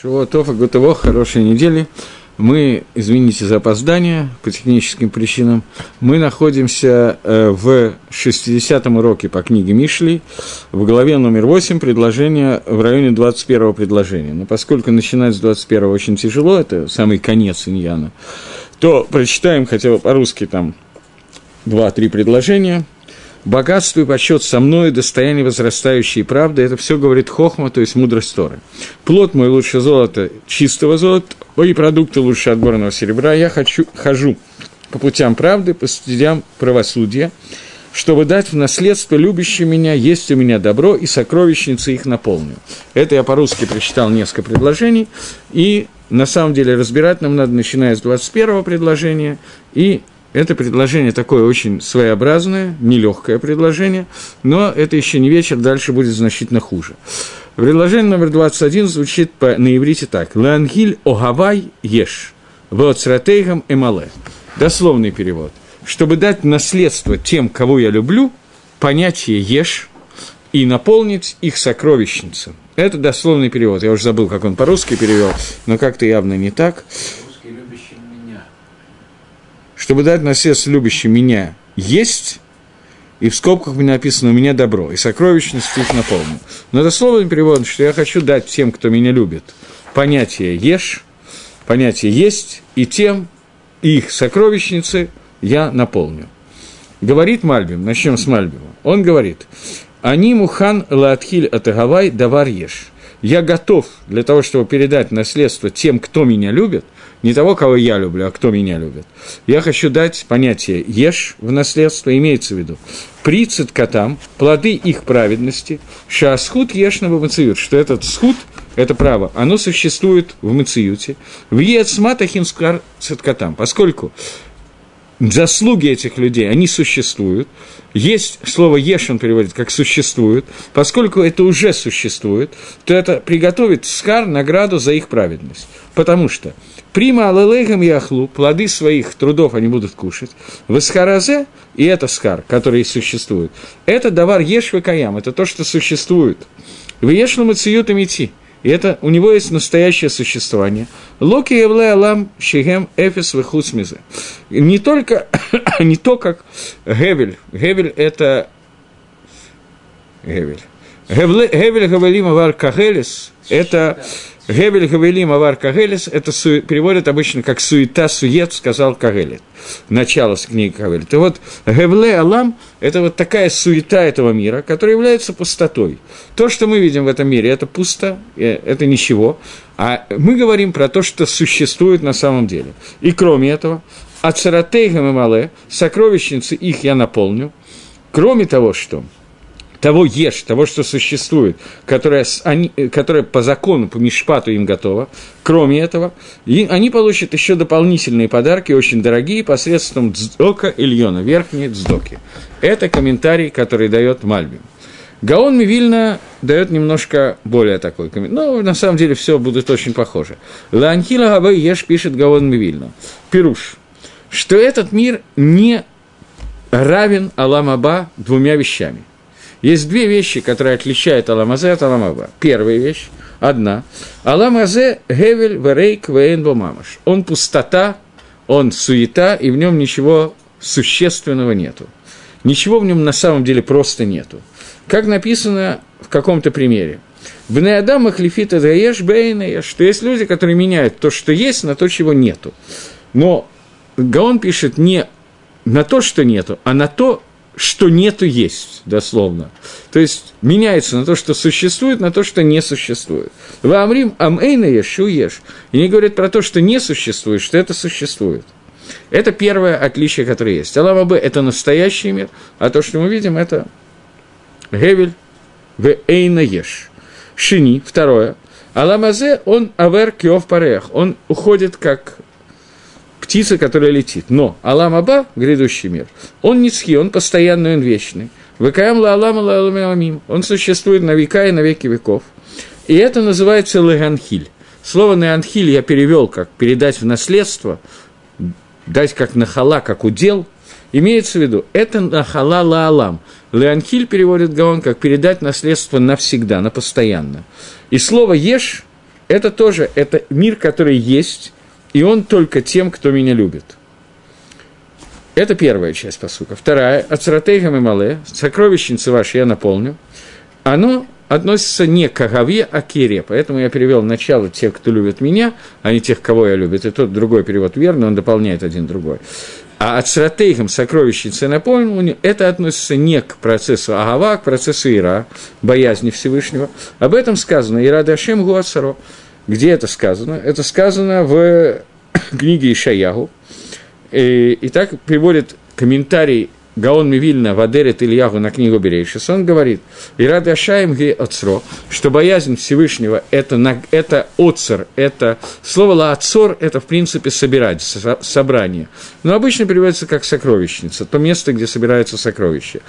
Шивотов и Гутово, хорошей недели. Мы, извините за опоздание по техническим причинам, мы находимся э, в 60-м уроке по книге Мишли, в главе номер 8, предложение в районе 21-го предложения. Но поскольку начинать с 21-го очень тяжело, это самый конец иньяна, то прочитаем хотя бы по-русски там 2-3 предложения – богатство и почет со мной, достояние возрастающей правды, это все говорит Хохма, то есть мудрость Торы. Плод мой лучше золота, чистого золота, и продукты лучше отборного серебра. Я хочу, хожу по путям правды, по студиям правосудия, чтобы дать в наследство любящим меня, есть у меня добро, и сокровищницы их наполню. Это я по-русски прочитал несколько предложений, и на самом деле разбирать нам надо, начиная с 21 предложения, и это предложение такое очень своеобразное, нелегкое предложение, но это еще не вечер, дальше будет значительно хуже. Предложение номер 21 звучит по, на иврите так. «Леангиль огавай еш, веоцратейгам эмале». Дословный перевод. «Чтобы дать наследство тем, кого я люблю, понятие еш и наполнить их сокровищницу». Это дословный перевод. Я уже забыл, как он по-русски перевел, но как-то явно не так чтобы дать наследство любящим меня есть, и в скобках меня написано «у меня добро», и сокровищность их наполню. Но это слово переводом, что я хочу дать тем, кто меня любит, понятие «ешь», понятие «есть», и тем их сокровищницы я наполню. Говорит Мальбим, начнем с Мальбима. Он говорит, «Они мухан лаатхиль атагавай давар ешь». Я готов для того, чтобы передать наследство тем, кто меня любит – не того, кого я люблю, а кто меня любит. Я хочу дать понятие «ешь» в наследство, имеется в виду. При циткотам, плоды их праведности, шасхут ешного мациют, что этот схуд, это право, оно существует в мациюте, в ецматахинскар циткотам, поскольку заслуги этих людей, они существуют. Есть слово «еш» он переводит как «существует». Поскольку это уже существует, то это приготовит скар, награду за их праведность. Потому что Прима алелейхам яхлу, плоды своих трудов они будут кушать. В Исхаразе, и это скар, который существует, это давар еш каям, это то, что существует. В ешлам циют идти. И это у него есть настоящее существование. Локи евле шигем эфис вехусмизе. Не только, не то, как Гевель. Гевель – это... Гевель. Гевель Гавелим Авар Кахелис – это Гевель Гавелим Авар Кагелис, это су, переводят обычно как суета, сует, сказал Кагелит. Начало с книги Кагелит. И вот Гевле Алам – это вот такая суета этого мира, которая является пустотой. То, что мы видим в этом мире, это пусто, э, это ничего. А мы говорим про то, что существует на самом деле. И кроме этого, Ацаратейгам и Мале, сокровищницы их я наполню. Кроме того, что – того ешь, того, что существует, которое, они, которое по закону, по мишпату им готово. Кроме этого, и они получат еще дополнительные подарки, очень дорогие, посредством дздока Ильона, верхние дздоки. Это комментарий, который дает Мальбим. Гаон Мивильна дает немножко более такой комментарий. Но на самом деле все будет очень похоже. Ланхила Габай Еш пишет Гаон Мивильна. Пируш, что этот мир не равен Аламаба двумя вещами. Есть две вещи, которые отличают Аламазе от Аламаба. Первая вещь, одна. Аламазе гевель верейк вейнбо мамаш. Он пустота, он суета, и в нем ничего существенного нету. Ничего в нем на самом деле просто нету. Как написано в каком-то примере. В Неадамах лифита даеш бейна, что есть люди, которые меняют то, что есть, на то, чего нету. Но Гаон пишет не на то, что нету, а на то, что нету есть, дословно. То есть меняется на то, что существует, на то, что не существует. В Амрим Амэйна Ешу Еш. И не говорят про то, что не существует, что это существует. Это первое отличие, которое есть. Алама Б – это настоящий мир, а то, что мы видим, это Гевель в Эйна Еш. Шини, второе. Аламазе, он авер киов парех, он уходит как птица, которая летит. Но Алам Аба, грядущий мир, он не цхи, он постоянный, он вечный. Векаям ла Алам Аламим, он существует на века и на веки веков. И это называется Леганхиль. Слово Неанхиль я перевел как передать в наследство, дать как нахала, как удел, имеется в виду, это нахала ла алам. Леанхиль переводит Гаон как передать наследство навсегда, на постоянно. И слово еш это тоже это мир, который есть, и он только тем, кто меня любит. Это первая часть посука. Вторая, Ацратейгам и Мале, сокровищницы ваши я наполню, оно относится не к Агаве, а к Ире. Поэтому я перевел начало тех, кто любит меня, а не тех, кого я любит. И тот другой перевод верный, он дополняет один другой. А от стратегам сокровищницы напомню, это относится не к процессу Агава, а к процессу Ира, боязни Всевышнего. Об этом сказано Ира Дашем Гуацаро. Где это сказано? Это сказано в книге Ишаягу. И, и так приводит комментарий Гаон Мивильна Вадерет Ильягу на книгу Берейшис, он говорит, «И рады Ашаем ге отцро», что боязнь Всевышнего – это, это отцер, это слово «лаацор» – это, в принципе, собирать, собрание. Но обычно переводится как «сокровищница», то место, где собираются сокровища.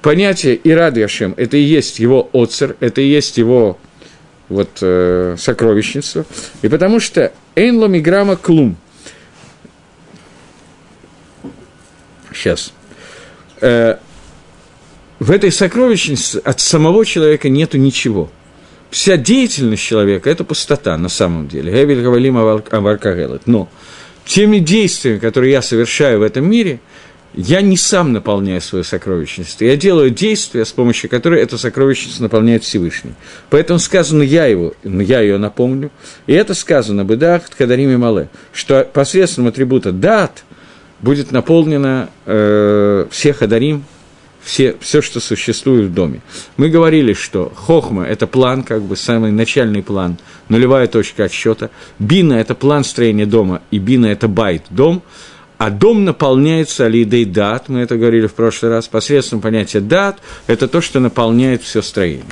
Понятие «ирады Ашем» – это и есть его отцер, это и есть его вот, э, сокровищница. И потому что «эйн миграма клум» – Сейчас – э, в этой сокровищнице от самого человека нету ничего. Вся деятельность человека – это пустота на самом деле. Гевель Гавалим Аваркагелет. Но теми действиями, которые я совершаю в этом мире, я не сам наполняю свою сокровищницу. Я делаю действия, с помощью которых эта сокровищница наполняет Всевышний. Поэтому сказано «я его», я ее напомню. И это сказано «бедах тхадарим и мале», что посредством атрибута «дат» будет наполнено э, всех адарим, все, все, что существует в доме. Мы говорили, что хохма – это план, как бы самый начальный план, нулевая точка отсчета. Бина – это план строения дома, и бина – это байт, дом – а дом наполняется алидей дат, мы это говорили в прошлый раз, посредством понятия дат, это то, что наполняет все строение.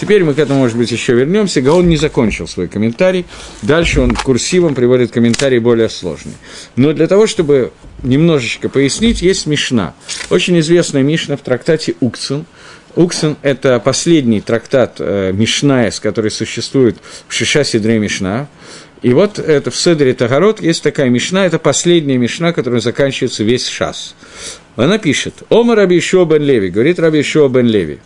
Теперь мы к этому, может быть, еще вернемся. Гаон не закончил свой комментарий. Дальше он курсивом приводит комментарий более сложный. Но для того, чтобы немножечко пояснить, есть Мишна. Очень известная Мишна в трактате Укцин. Уксен – это последний трактат э, Мишная, который существует в Шиша Сидре Мишна. И вот это в Седере Тагород есть такая мишна, это последняя мишна, которая заканчивается весь шас. Она пишет, «Ома Раби бен Леви», говорит Раби бен Леви.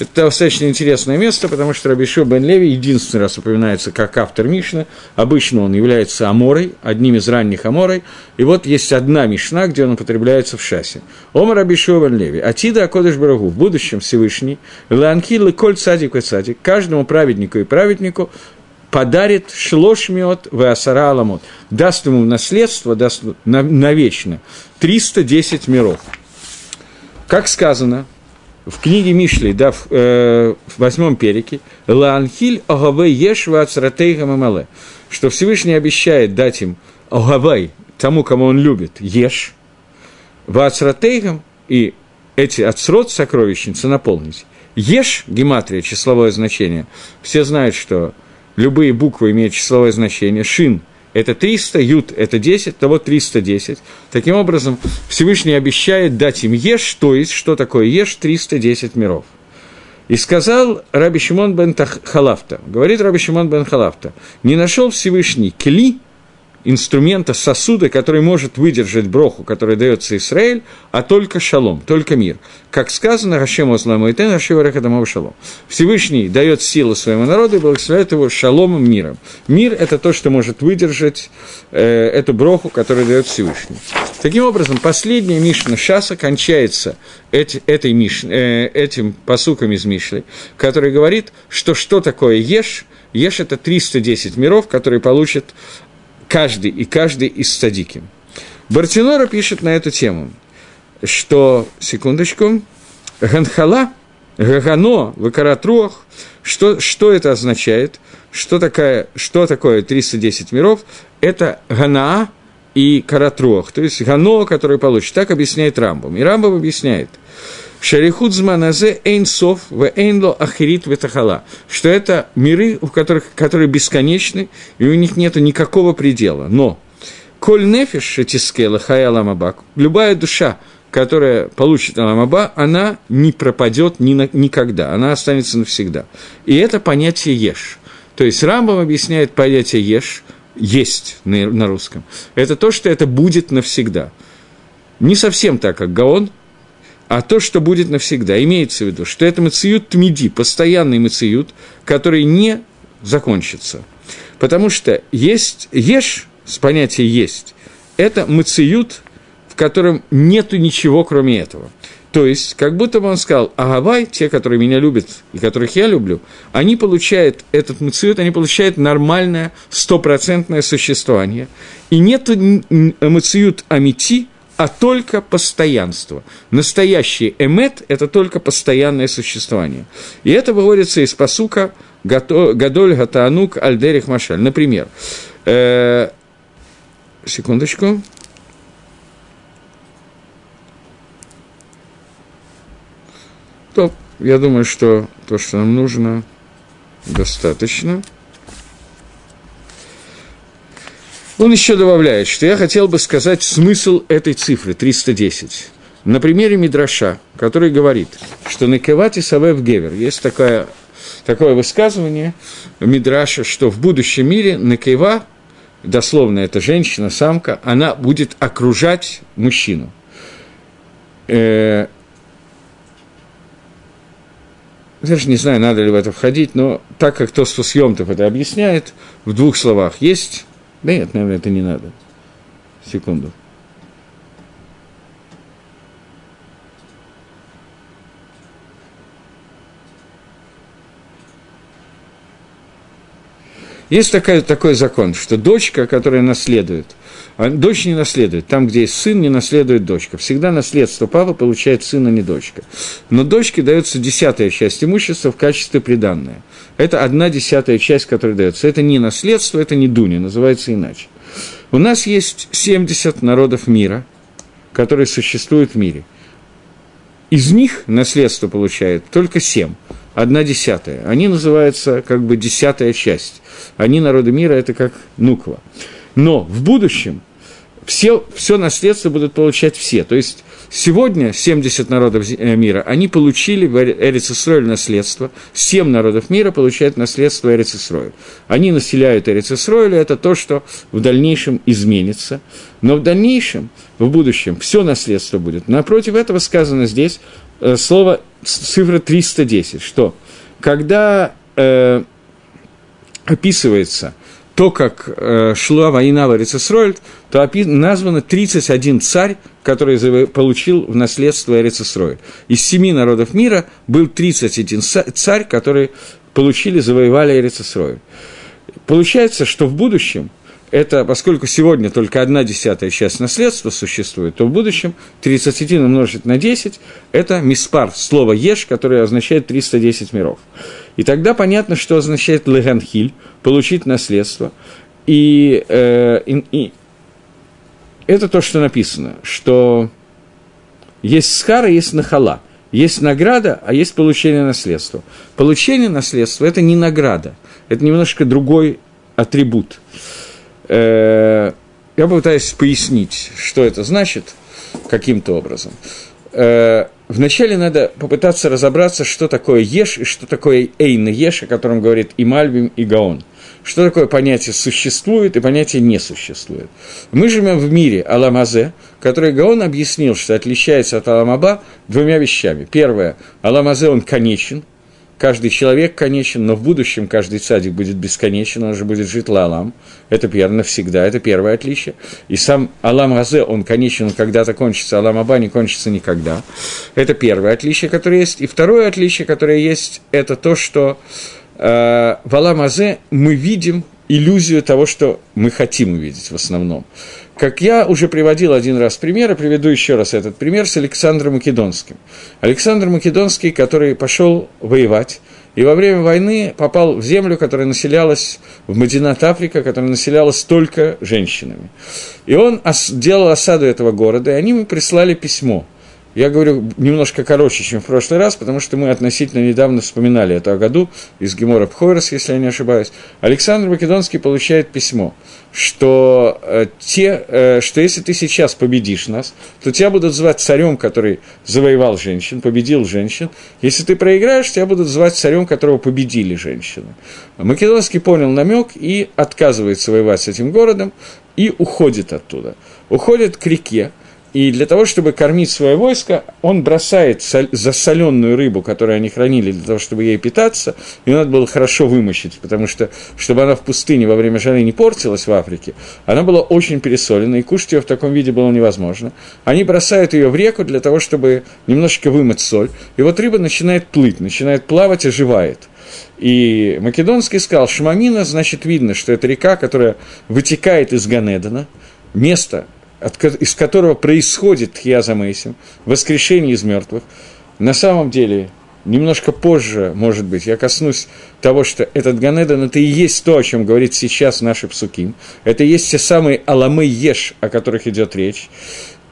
Это достаточно интересное место, потому что Раби бен Леви единственный раз упоминается как автор Мишны. Обычно он является Аморой, одним из ранних Аморой. И вот есть одна Мишна, где он употребляется в шасе. Ома Раби бен Леви. Атида Акодыш Барагу. В будущем Всевышний. Ланхил коль цадик цадик. Каждому праведнику и праведнику подарит шлошмиот в асара даст ему наследство, даст навечно 310 миров. Как сказано в книге Мишли, да, в, э, в восьмом перике, «Лаанхиль огавей еш вацратейга мамале», что Всевышний обещает дать им огавей, тому, кому он любит, еш, вацратейгам, и эти отсрод сокровищницы наполнить. Еш, гематрия, числовое значение, все знают, что любые буквы имеют числовое значение, шин – это 300, ют – это 10, того 310. Таким образом, Всевышний обещает дать им еш, то есть, что такое еш? 310 миров. И сказал Раби Шимон бен Халафта, говорит Раби Шимон бен Халафта, не нашел Всевышний кли – инструмента, сосуда, который может выдержать броху, который дается Израиль, а только шалом, только мир. Как сказано, Хашем Озламу и Тен, Шалом. Всевышний дает силу своему народу и благословляет его шаломом, миром. Мир – это то, что может выдержать э, эту броху, которую дает Всевышний. Таким образом, последняя Мишна Шаса кончается эти, этой Миш, э, этим посуком из Мишли, который говорит, что что такое Еш – Еш – это 310 миров, которые получат каждый и каждый из садики. Бартинора пишет на эту тему, что, секундочку, Ганхала, Гагано, Вакаратруах, что, что это означает, что, такая, что такое 310 миров, это Ганаа и Каратруах, то есть Гано, который получит. Так объясняет Рамбам. И Рамбам объясняет, Шарихуд зманазе эйнсов в эйнло ахирит ветахала, что это миры, у которых, которые бесконечны, и у них нет никакого предела. Но коль нефиш шатискела хая ламабак, любая душа, которая получит Аламаба, она не пропадет ни на, никогда, она останется навсегда. И это понятие еш. То есть Рамбам объясняет понятие еш, есть на, на русском. Это то, что это будет навсегда. Не совсем так, как Гаон, а то, что будет навсегда. Имеется в виду, что это мациют тмиди, постоянный мациют, который не закончится. Потому что есть ешь, с понятия есть, это мациют, в котором нету ничего, кроме этого. То есть, как будто бы он сказал, Агавай, те, которые меня любят и которых я люблю, они получают этот мациют, они получают нормальное, стопроцентное существование. И нет мациют амити, а только постоянство. Настоящий эмет – это только постоянное существование. И это выводится из посука Гадоль Гатаанук Альдерих Машаль. Например, э, секундочку. То, я думаю, что то, что нам нужно, достаточно. Он еще добавляет, что я хотел бы сказать смысл этой цифры 310. На примере Мидраша, который говорит, что на Кевате Савев Гевер есть такая, такое высказывание Мидраша, что в будущем мире Накева, дословно это женщина, самка, она будет окружать мужчину. Э, даже не знаю, надо ли в это входить, но так как Тостус Йомтов это объясняет, в двух словах есть. Да нет, наверное, это не надо. Секунду. Есть такая, такой закон, что дочка, которая наследует – дочь не наследует. Там, где есть сын, не наследует дочка. Всегда наследство папа получает сын, а не дочка. Но дочке дается десятая часть имущества в качестве приданное. Это одна десятая часть, которая дается. Это не наследство, это не дуня, называется иначе. У нас есть 70 народов мира, которые существуют в мире. Из них наследство получает только 7, одна десятая. Они называются как бы десятая часть. Они, народы мира, это как нуква. Но в будущем все, все наследство будут получать все. То есть сегодня 70 народов э, мира, они получили в наследство, 7 народов мира получают наследство Эрицесройль. Они населяют Эрицесройль, это то, что в дальнейшем изменится. Но в дальнейшем, в будущем, все наследство будет. Напротив этого сказано здесь э, слово цифра 310, что когда э, описывается – то, как э, шла война в Эрицесройль, то названо 31 царь, который получил в наследство Эрицесройль. Из семи народов мира был 31 царь, которые получили, завоевали Эрицесройль. Получается, что в будущем – это, поскольку сегодня только одна десятая часть наследства существует, то в будущем 31 умножить на 10 – это миспар, слово «еш», которое означает 310 миров. И тогда понятно, что означает леганхиль – получить наследство. И, э, и, и это то, что написано, что есть схара, есть нахала – есть награда, а есть получение наследства. Получение наследства – это не награда, это немножко другой атрибут. Э, я попытаюсь пояснить, что это значит каким-то образом. Э, вначале надо попытаться разобраться, что такое еш и что такое эйна еш, о котором говорит и Мальбим, и Гаон. Что такое понятие существует и понятие не существует. Мы живем в мире Аламазе, который Гаон объяснил, что отличается от Аламаба двумя вещами. Первое, Аламазе он конечен, каждый человек конечен, но в будущем каждый цадик будет бесконечен, он же будет жить лалам. Это верно навсегда, это первое отличие. И сам Алам Разе, он конечен, он когда-то кончится, Алам Аба не кончится никогда. Это первое отличие, которое есть. И второе отличие, которое есть, это то, что э, в Алам Азе мы видим иллюзию того, что мы хотим увидеть в основном. Как я уже приводил один раз пример, и приведу еще раз этот пример с Александром Македонским. Александр Македонский, который пошел воевать, и во время войны попал в землю, которая населялась, в Мадинат Африка, которая населялась только женщинами. И он делал осаду этого города, и они ему прислали письмо – я говорю немножко короче, чем в прошлый раз, потому что мы относительно недавно вспоминали это о году из Гемора Пхойрос, если я не ошибаюсь. Александр Македонский получает письмо, что, э, те, э, что если ты сейчас победишь нас, то тебя будут звать царем, который завоевал женщин, победил женщин. Если ты проиграешь, тебя будут звать царем, которого победили женщины. Македонский понял намек и отказывается воевать с этим городом и уходит оттуда. Уходит к реке, И для того, чтобы кормить свое войско, он бросает засоленную рыбу, которую они хранили, для того, чтобы ей питаться. Ее надо было хорошо вымочить, потому что, чтобы она в пустыне во время жары не портилась в Африке, она была очень пересолена, и кушать ее в таком виде было невозможно. Они бросают ее в реку для того, чтобы немножечко вымыть соль. И вот рыба начинает плыть, начинает плавать, оживает. И Македонский сказал, Шмамина, значит, видно, что это река, которая вытекает из Ганедана, место, из которого происходит Тхьяза Мейсим, воскрешение из мертвых. На самом деле, немножко позже, может быть, я коснусь того, что этот Ганедан – это и есть то, о чем говорит сейчас наши псуким. Это и есть те самые Аламы Еш, о которых идет речь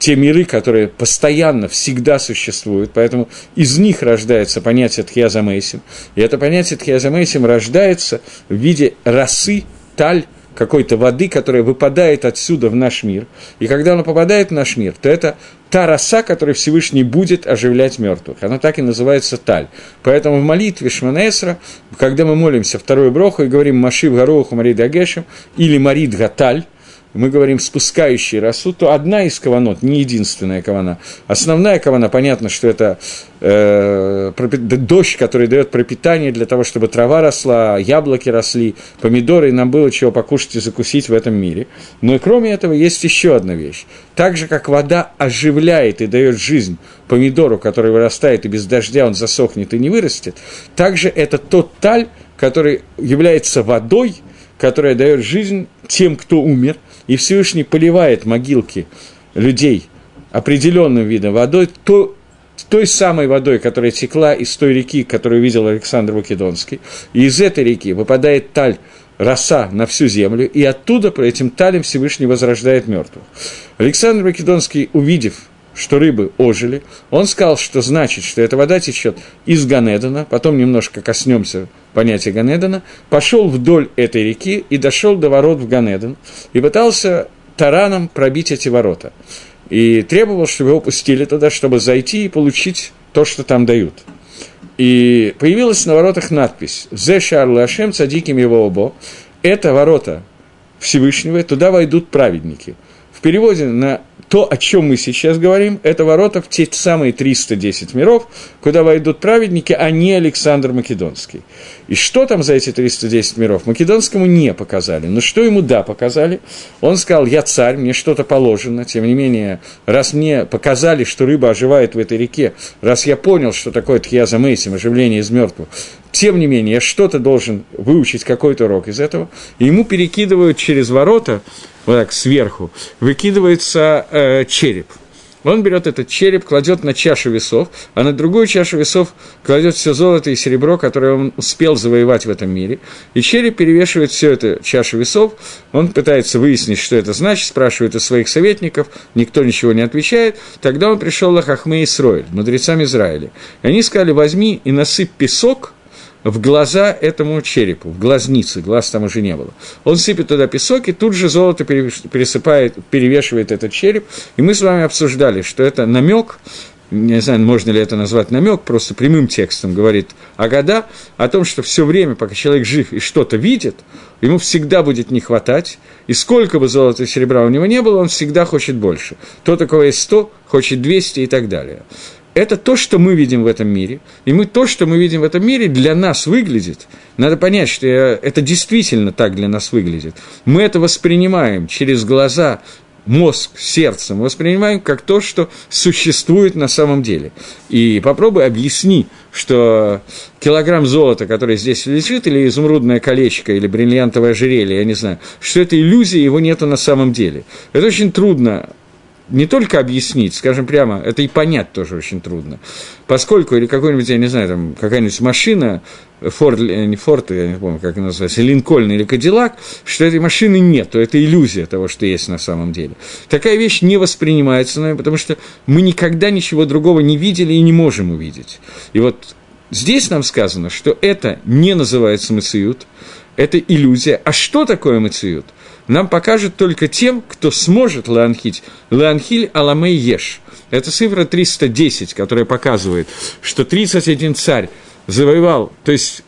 те миры, которые постоянно, всегда существуют, поэтому из них рождается понятие Тхиазамейсим. И это понятие Тхиазамейсим рождается в виде росы, таль, какой-то воды, которая выпадает отсюда в наш мир. И когда она попадает в наш мир, то это та роса, которая Всевышний будет оживлять мертвых. Она так и называется таль. Поэтому в молитве Шманесра, когда мы молимся вторую броху и говорим Машив Гаруху Марид Агешем или Марид Гаталь, мы говорим спускающий росу, то одна из каванот, не единственная кавана. Основная кавана, понятно, что это э, дождь, который дает пропитание для того, чтобы трава росла, яблоки росли, помидоры, и нам было чего покушать и закусить в этом мире. Но и кроме этого есть еще одна вещь. Так же, как вода оживляет и дает жизнь помидору, который вырастает, и без дождя он засохнет и не вырастет, также это тот таль, который является водой, которая дает жизнь тем, кто умер – и Всевышний поливает могилки людей определенным видом водой, то, той самой водой, которая текла из той реки, которую видел Александр Македонский, и из этой реки выпадает таль, роса на всю землю, и оттуда по этим талям Всевышний возрождает мертвых. Александр Македонский, увидев что рыбы ожили. Он сказал, что значит, что эта вода течет из Ганедана, потом немножко коснемся понятия Ганедана, пошел вдоль этой реки и дошел до ворот в Ганедан и пытался тараном пробить эти ворота. И требовал, чтобы его пустили туда, чтобы зайти и получить то, что там дают. И появилась на воротах надпись «Зе шар лашем цадиким его обо» – это ворота Всевышнего, туда войдут праведники. В переводе на то, о чем мы сейчас говорим, это ворота в те самые 310 миров, куда войдут праведники, а не Александр Македонский. И что там за эти 310 миров? Македонскому не показали. Но что ему да показали? Он сказал, я царь, мне что-то положено. Тем не менее, раз мне показали, что рыба оживает в этой реке, раз я понял, что такое тхьяза мейсим, оживление из мертвых, тем не менее, я что-то должен выучить, какой-то урок из этого, и ему перекидывают через ворота, вот так сверху, выкидывается э, череп. Он берет этот череп, кладет на чашу весов, а на другую чашу весов кладет все золото и серебро, которое он успел завоевать в этом мире. И череп перевешивает все это чашу весов. Он пытается выяснить, что это значит, спрашивает у своих советников, никто ничего не отвечает. Тогда он пришел Лахахме Исроэль, мудрецам Израиля. И они сказали, возьми и насыпь песок – в глаза этому черепу, в глазницы, глаз там уже не было. Он сыпет туда песок, и тут же золото пересыпает, перевешивает этот череп. И мы с вами обсуждали, что это намек, не знаю, можно ли это назвать намек, просто прямым текстом говорит Агада о том, что все время, пока человек жив и что-то видит, ему всегда будет не хватать, и сколько бы золота и серебра у него не было, он всегда хочет больше. Тот, у кого есть 100, хочет 200 и так далее это то, что мы видим в этом мире. И мы то, что мы видим в этом мире, для нас выглядит. Надо понять, что это действительно так для нас выглядит. Мы это воспринимаем через глаза, мозг, сердце. Мы воспринимаем как то, что существует на самом деле. И попробуй объясни, что килограмм золота, который здесь лежит, или изумрудное колечко, или бриллиантовое ожерелье, я не знаю, что это иллюзия, его нету на самом деле. Это очень трудно не только объяснить, скажем прямо, это и понять тоже очень трудно. Поскольку, или какой-нибудь, я не знаю, там, какая-нибудь машина, Форд, э, не Форд, я не помню, как она называется, Линкольн или Кадиллак, что этой машины нет, то это иллюзия того, что есть на самом деле. Такая вещь не воспринимается нами, потому что мы никогда ничего другого не видели и не можем увидеть. И вот здесь нам сказано, что это не называется Мациют, это иллюзия. А что такое Мациют? – нам покажет только тем, кто сможет леанхить. Леанхиль аламей еш. Это цифра 310, которая показывает, что 31 царь завоевал, то есть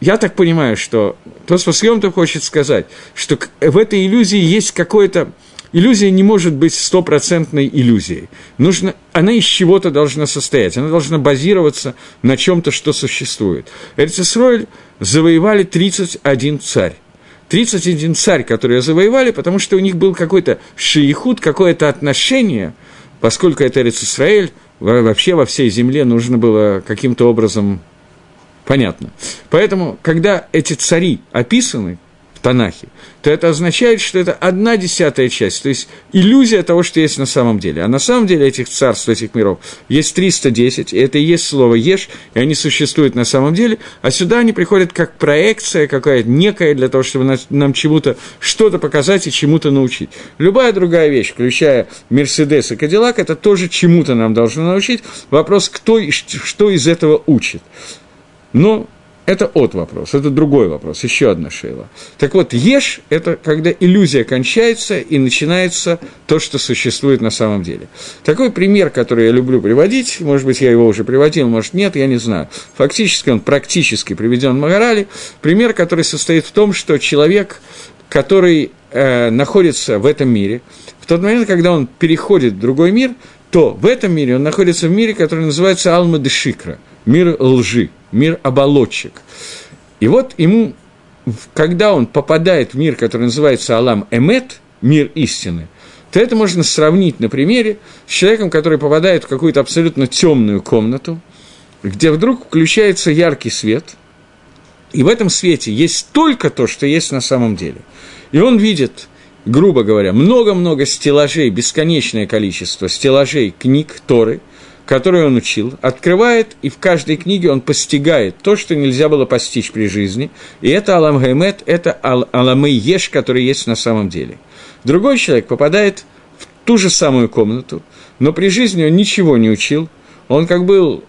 я так понимаю, что Тосфос Йомтов хочет сказать, что в этой иллюзии есть какое-то иллюзия не может быть стопроцентной иллюзией. Нужно, она из чего-то должна состоять, она должна базироваться на чем-то, что существует. Эрцисройль завоевали 31 царь. 31 царь, которые завоевали, потому что у них был какой-то шиихуд, какое-то отношение, поскольку это Эрцисраэль, вообще во всей земле нужно было каким-то образом понятно. Поэтому, когда эти цари описаны, в Танахе, то это означает, что это одна десятая часть, то есть иллюзия того, что есть на самом деле. А на самом деле этих царств, этих миров есть 310, и это и есть слово «ешь», и они существуют на самом деле, а сюда они приходят как проекция какая-то, некая для того, чтобы нам чему-то, что-то показать и чему-то научить. Любая другая вещь, включая Мерседес и Кадиллак, это тоже чему-то нам должно научить. Вопрос, кто и что из этого учит. Но это от вопрос, это другой вопрос, еще одна шейла. Так вот, ешь – это когда иллюзия кончается и начинается то, что существует на самом деле. Такой пример, который я люблю приводить, может быть, я его уже приводил, может, нет, я не знаю. Фактически он практически приведен в Магарале. Пример, который состоит в том, что человек, который э, находится в этом мире, в тот момент, когда он переходит в другой мир, то в этом мире он находится в мире, который называется Алма де Шикра, мир лжи мир оболочек. И вот ему, когда он попадает в мир, который называется Алам Эмет, мир истины, то это можно сравнить на примере с человеком, который попадает в какую-то абсолютно темную комнату, где вдруг включается яркий свет, и в этом свете есть только то, что есть на самом деле. И он видит, грубо говоря, много-много стеллажей, бесконечное количество стеллажей книг Торы – который он учил, открывает, и в каждой книге он постигает то, что нельзя было постичь при жизни. И это Алам Гаймет, это Аламы Еш, который есть на самом деле. Другой человек попадает в ту же самую комнату, но при жизни он ничего не учил, он как был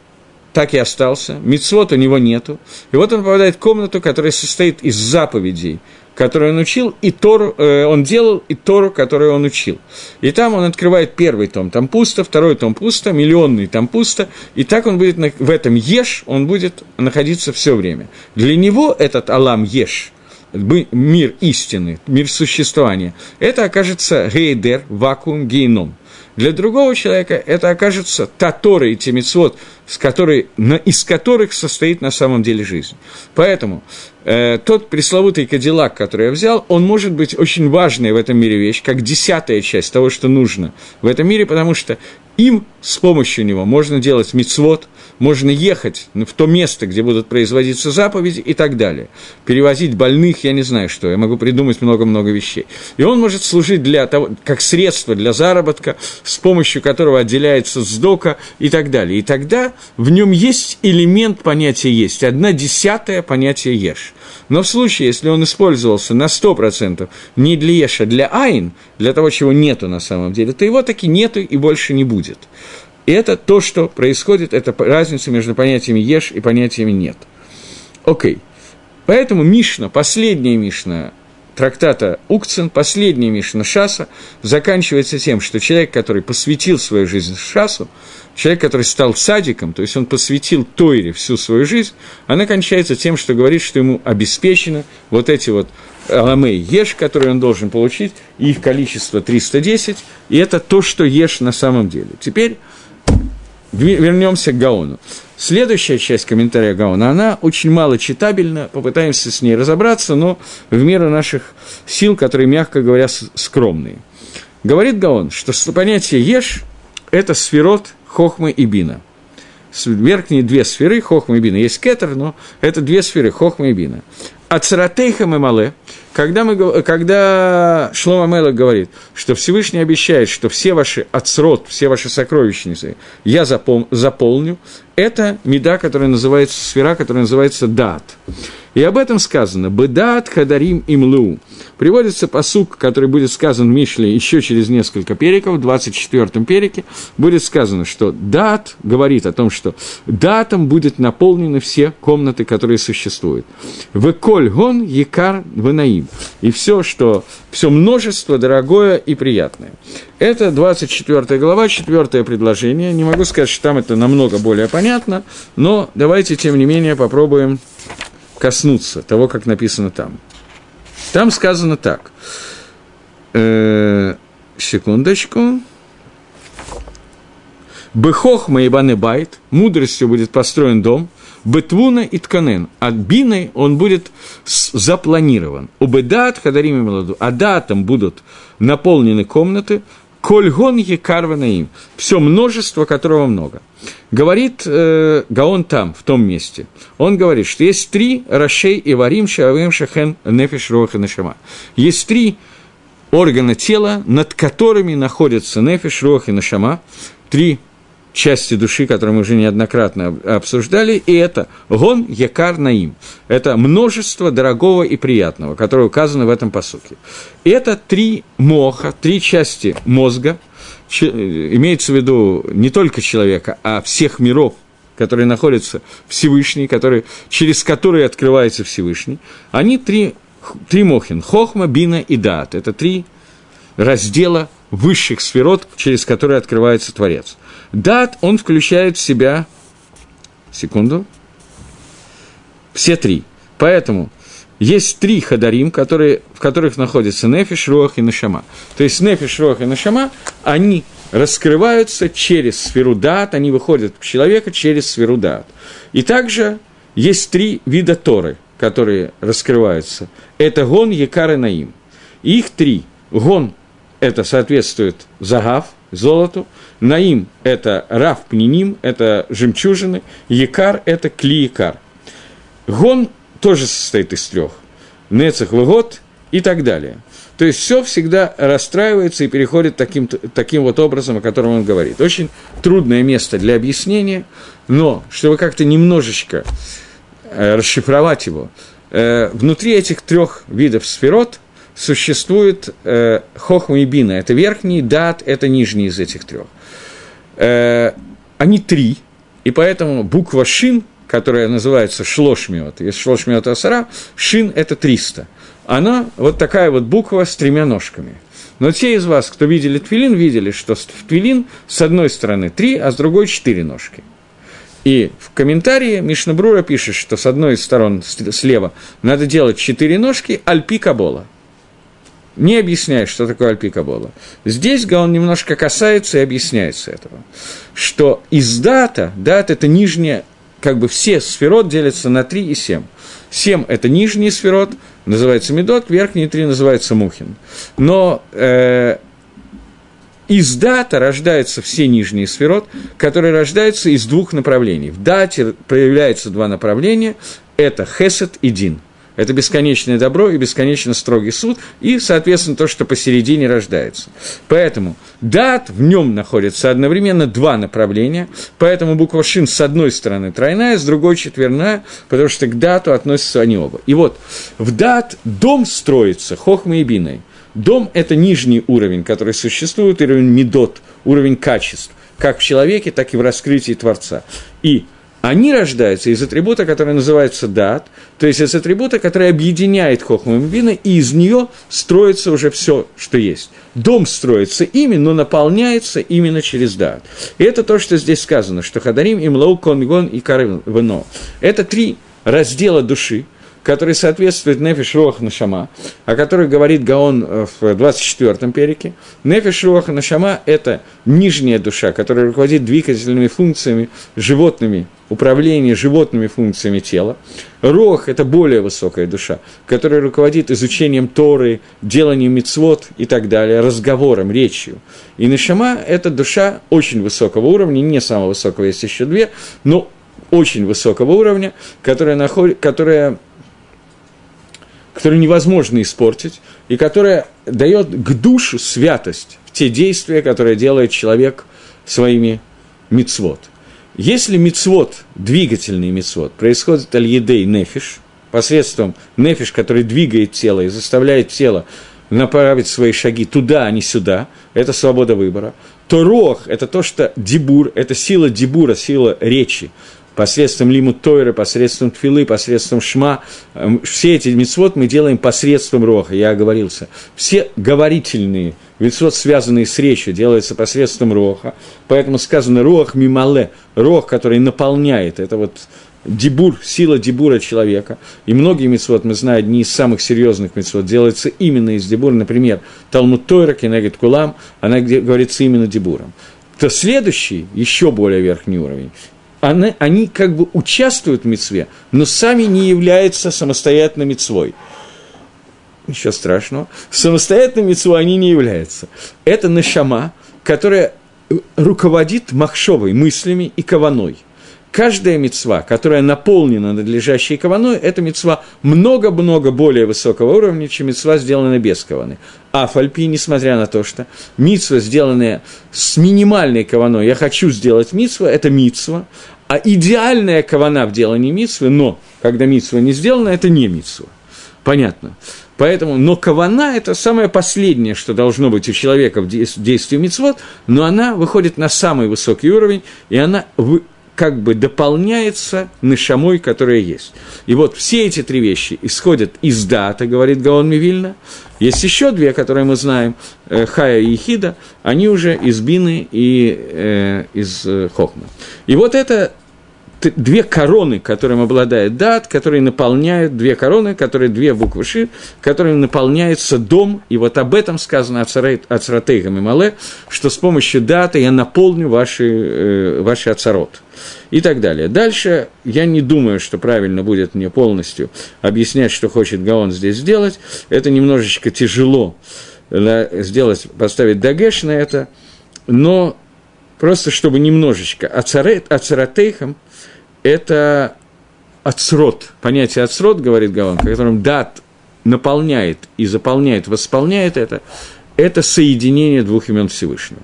так и остался, мицвод у него нету. И вот он попадает в комнату, которая состоит из заповедей, который он учил, и Тору, э, он делал, и Тору, которую он учил. И там он открывает первый том, там пусто, второй том пусто, миллионный там пусто, и так он будет на, в этом еш, он будет находиться все время. Для него этот Алам еш, мир истины, мир существования, это окажется гейдер, вакуум, гейном. Для другого человека это окажется та Тора и те митцвот, с которой, из которых состоит на самом деле жизнь. Поэтому э, тот пресловутый кадиллак, который я взял, он может быть очень важной в этом мире вещь, как десятая часть того, что нужно в этом мире, потому что им с помощью него можно делать мицвод, можно ехать в то место, где будут производиться заповеди и так далее. Перевозить больных, я не знаю что, я могу придумать много-много вещей. И он может служить для того, как средство для заработка, с помощью которого отделяется сдока и так далее. И тогда в нем есть элемент понятия «есть», одна десятая понятия «ешь». Но в случае, если он использовался на 100% не для Еша, а для Айн, для того, чего нету на самом деле, то его таки нету и больше не будет. И это то, что происходит, это разница между понятиями «ешь» и понятиями «нет». Окей. Поэтому Мишна, последняя Мишна трактата Укцин, последняя Мишна Шаса, заканчивается тем, что человек, который посвятил свою жизнь Шасу, человек, который стал садиком, то есть он посвятил Тойре всю свою жизнь, она кончается тем, что говорит, что ему обеспечено вот эти вот аламей еш, которые он должен получить, их количество 310, и это то, что ешь на самом деле. Теперь вернемся к Гаону. Следующая часть комментария Гаона, она очень мало читабельна, попытаемся с ней разобраться, но в меру наших сил, которые, мягко говоря, скромные. Говорит Гаон, что понятие «ешь» – это сферот Хохмы и Бина. Верхние две сферы Хохмы и Бина. Есть кетер, но это две сферы Хохмы и Бина. Ацаратейхам и Мале, когда, мы, когда Шлома Мелах говорит, что Всевышний обещает, что все ваши отсрод, все ваши сокровищницы я запол, заполню, это меда, которая называется, сфера, которая называется дат. И об этом сказано «Бедат хадарим имлу». Приводится посук, который будет сказан в Мишле еще через несколько периков, в 24-м перике, будет сказано, что дат говорит о том, что датом будет наполнены все комнаты, которые существуют. «Веколь гон якар венаим». И все, что, все множество дорогое и приятное. Это 24 глава, четвертое предложение. Не могу сказать, что там это намного более понятно, но давайте, тем не менее, попробуем коснуться того, как написано там. Там сказано так. Э, секундочку. Бехохма и байт, мудростью будет построен дом, Бетвуна и тканен. От бины он будет запланирован. У бедат хадарим и меладу. А датом будут наполнены комнаты, Кольгон Екарвана им. Все множество, которого много. Говорит э, Гаон там, в том месте. Он говорит, что есть три Рашей и Варим Шавем Шахен Нефиш Роха Нашама. Есть три органа тела, над которыми находятся Нефиш Роха Нашама. Три части души, которые мы уже неоднократно обсуждали, и это гон якар наим. Это множество дорогого и приятного, которое указано в этом посуке. Это три моха, три части мозга, имеется в виду не только человека, а всех миров, которые находятся Всевышний, который, через которые открывается Всевышний, они три, три мохин – хохма, бина и дат. Это три раздела высших сферот, через которые открывается Творец – Дат, он включает в себя, секунду, все три. Поэтому есть три хадарим, которые, в которых находятся нефиш, руах и нашама. То есть нефиш, руах и нашама, они раскрываются через сферу дат, они выходят к человеку через сферу дат. И также есть три вида Торы, которые раскрываются. Это гон, якар и наим. их три. Гон – это соответствует загав, золоту – Наим – это рав пниним, это жемчужины, якар – это клиякар. Гон тоже состоит из трех. Нецех, Вегот и так далее. То есть все всегда расстраивается и переходит таким, таким вот образом, о котором он говорит. Очень трудное место для объяснения, но чтобы как-то немножечко э, расшифровать его, э, внутри этих трех видов сферот существует э, хохма и бина. Это верхний, дат – это нижний из этих трех э, они три, и поэтому буква «шин», которая называется шлошмиот, есть шлошмиот асара, «шин» – это 300. Она вот такая вот буква с тремя ножками. Но те из вас, кто видели твилин, видели, что в твилин с одной стороны три, а с другой четыре ножки. И в комментарии Мишнабрура пишет, что с одной из сторон слева надо делать четыре ножки альпи кабола – не объясняет, что такое альпикабола. Здесь Гаон немножко касается и объясняется этого, что из дата, дат – это нижняя, как бы все сферот делятся на 3 и 7. 7 – это нижний сферот, называется медот, верхние три называются мухин. Но э, из дата рождаются все нижние сферот, которые рождаются из двух направлений. В дате проявляются два направления – это хесед и дин – это бесконечное добро и бесконечно строгий суд, и, соответственно, то, что посередине рождается. Поэтому дат, в нем находится одновременно два направления, поэтому буква шин с одной стороны тройная, с другой четверная, потому что к дату относятся они оба. И вот в дат дом строится хохмой и биной. Дом – это нижний уровень, который существует, уровень медот, уровень качеств, как в человеке, так и в раскрытии Творца. И они рождаются из атрибута, который называется дат, то есть из атрибута, который объединяет хохму и мбина, и из нее строится уже все, что есть. Дом строится ими, но наполняется именно через дат. И это то, что здесь сказано, что хадарим, имлоу, конгон и карвено. Это три раздела души, который соответствует Нефиш Руах Нашама, о которой говорит Гаон э, в 24-м перике. Нефиш Руах Нашама – это нижняя душа, которая руководит двигательными функциями, животными, управление животными функциями тела. Рох – это более высокая душа, которая руководит изучением Торы, деланием мицвод и так далее, разговором, речью. И Нашама – это душа очень высокого уровня, не самого высокого, есть еще две, но очень высокого уровня, которая, наход... которая которую невозможно испортить, и которая дает к душу святость в те действия, которые делает человек своими мицвод. Если мицвод, двигательный мицвод, происходит аль-едей нефиш, посредством нефиш, который двигает тело и заставляет тело направить свои шаги туда, а не сюда, это свобода выбора, то рох – это то, что дебур, это сила дебура, сила речи, посредством лимут Тойры, посредством Тфилы, посредством Шма. Эм, все эти мецвод мы делаем посредством Роха, я оговорился. Все говорительные мецвод, связанные с речью, делаются посредством Роха. Поэтому сказано Рох Мимале, Рох, который наполняет. Это вот дебур, сила дебура человека. И многие мецвод, мы знаем, одни из самых серьезных мецвод делаются именно из дебура. Например, Талмуд Тойра, Кенегет Кулам, она говорится именно дебуром. То следующий, еще более верхний уровень, они, они как бы участвуют в мецве, но сами не являются самостоятельной мецвой. Ничего страшного. Самостоятельной мецвой они не являются. Это нашама, которая руководит махшовой, мыслями и каваной – каждая мецва, которая наполнена надлежащей каваной, это мецва много-много более высокого уровня, чем мецва, сделанная без каваны. А фальпи, несмотря на то, что мицва, сделанная с минимальной каваной, я хочу сделать мицва, это мицва, а идеальная кавана в делании мицвы, но когда мицва не сделана, это не мицва. Понятно. Поэтому, но кавана – это самое последнее, что должно быть у человека в действии мицвод, но она выходит на самый высокий уровень, и она как бы дополняется нашамой, которая есть. И вот все эти три вещи исходят из дата, говорит Гаон Мивильна. Есть еще две, которые мы знаем, э, Хая и Хида, они уже из Бины и э, из э, Хохма. И вот это две короны, которым обладает дат, которые наполняют, две короны, которые две буквы Ши, которые наполняется дом, и вот об этом сказано Ацратейгам и Мале, что с помощью даты я наполню ваши, э, ваши ацарот. И так далее. Дальше я не думаю, что правильно будет мне полностью объяснять, что хочет Гаон здесь сделать. Это немножечко тяжело сделать, поставить дагеш на это, но просто чтобы немножечко ацаратейхам – это отсрот, понятие отсрот, говорит Гаван, которым дат наполняет и заполняет, восполняет это, это соединение двух имен Всевышнего.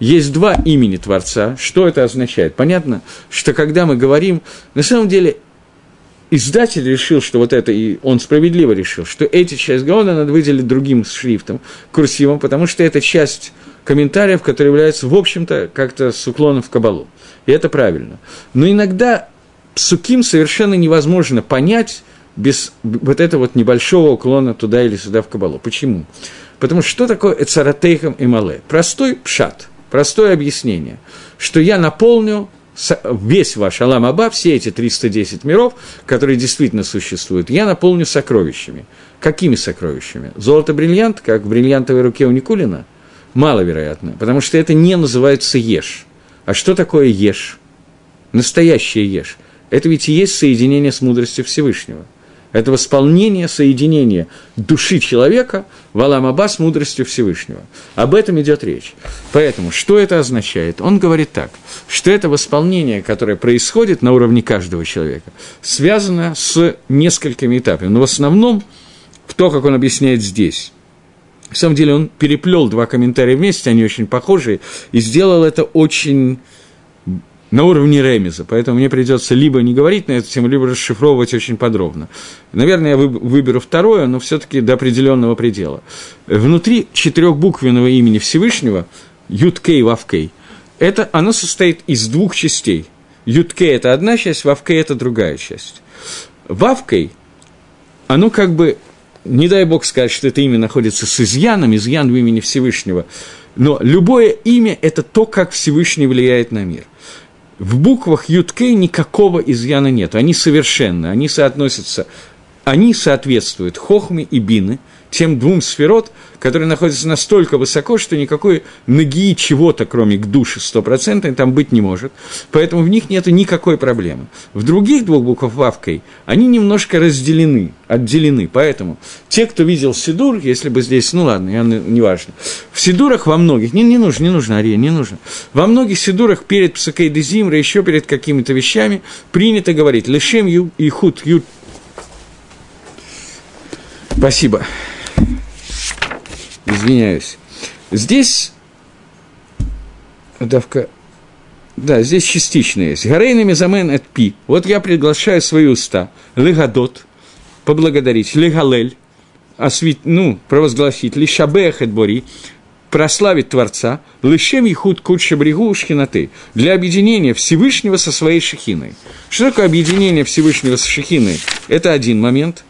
Есть два имени Творца. Что это означает? Понятно, что когда мы говорим, на самом деле издатель решил, что вот это, и он справедливо решил, что эти часть Гаона надо выделить другим шрифтом, курсивом, потому что это часть комментариев, которые являются, в общем-то, как-то с уклоном в Кабалу. И это правильно. Но иногда псуким совершенно невозможно понять без вот этого вот небольшого уклона туда или сюда в Кабалу. Почему? Потому что что такое Эцаратейхам и Мале? Простой пшат, простое объяснение, что я наполню весь ваш Алам Аба, все эти 310 миров, которые действительно существуют, я наполню сокровищами. Какими сокровищами? Золото-бриллиант, как в бриллиантовой руке у Никулина? Маловероятно, потому что это не называется ешь. А что такое ешь? Настоящее ешь. Это ведь и есть соединение с мудростью Всевышнего. Это восполнение соединения души человека в Аламаба с мудростью Всевышнего. Об этом идет речь. Поэтому, что это означает? Он говорит так, что это восполнение, которое происходит на уровне каждого человека, связано с несколькими этапами. Но в основном, в то, как он объясняет здесь, на самом деле он переплел два комментария вместе, они очень похожие, и сделал это очень на уровне ремеза, поэтому мне придется либо не говорить на эту тему, либо расшифровывать очень подробно. Наверное, я выберу второе, но все-таки до определенного предела. Внутри четырехбуквенного имени Всевышнего, Юткей Вавкей, это, оно состоит из двух частей. Юткей – это одна часть, Вавкей – это другая часть. Вавкей, оно как бы не дай бог сказать, что это имя находится с изъяном, изъян в имени Всевышнего, но любое имя – это то, как Всевышний влияет на мир. В буквах Юткей никакого изъяна нет, они совершенны, они соотносятся, они соответствуют Хохме и Бины, тем двум сферот, которые находятся настолько высоко, что никакой ноги чего-то, кроме к душе стопроцентной, там быть не может. Поэтому в них нет никакой проблемы. В других двух буквах вавкой они немножко разделены, отделены. Поэтому те, кто видел Сидур, если бы здесь, ну ладно, я, неважно. В Сидурах во многих, не, не нужно, не нужно, Ария, не нужно. Во многих Сидурах перед Псакей Дезимра, еще перед какими-то вещами принято говорить «Лешем и худ ю». Спасибо извиняюсь. Здесь давка, да, здесь частично есть. Гарейна мезамен от пи. Вот я приглашаю свои уста. Легадот, поблагодарить. Легалель, освет, ну, провозгласить. Лишабех бори, прославить Творца. Лишем ехуд кут шабригу шхинаты. Для объединения Всевышнего со своей шахиной. Что такое объединение Всевышнего с шахиной? Это один момент.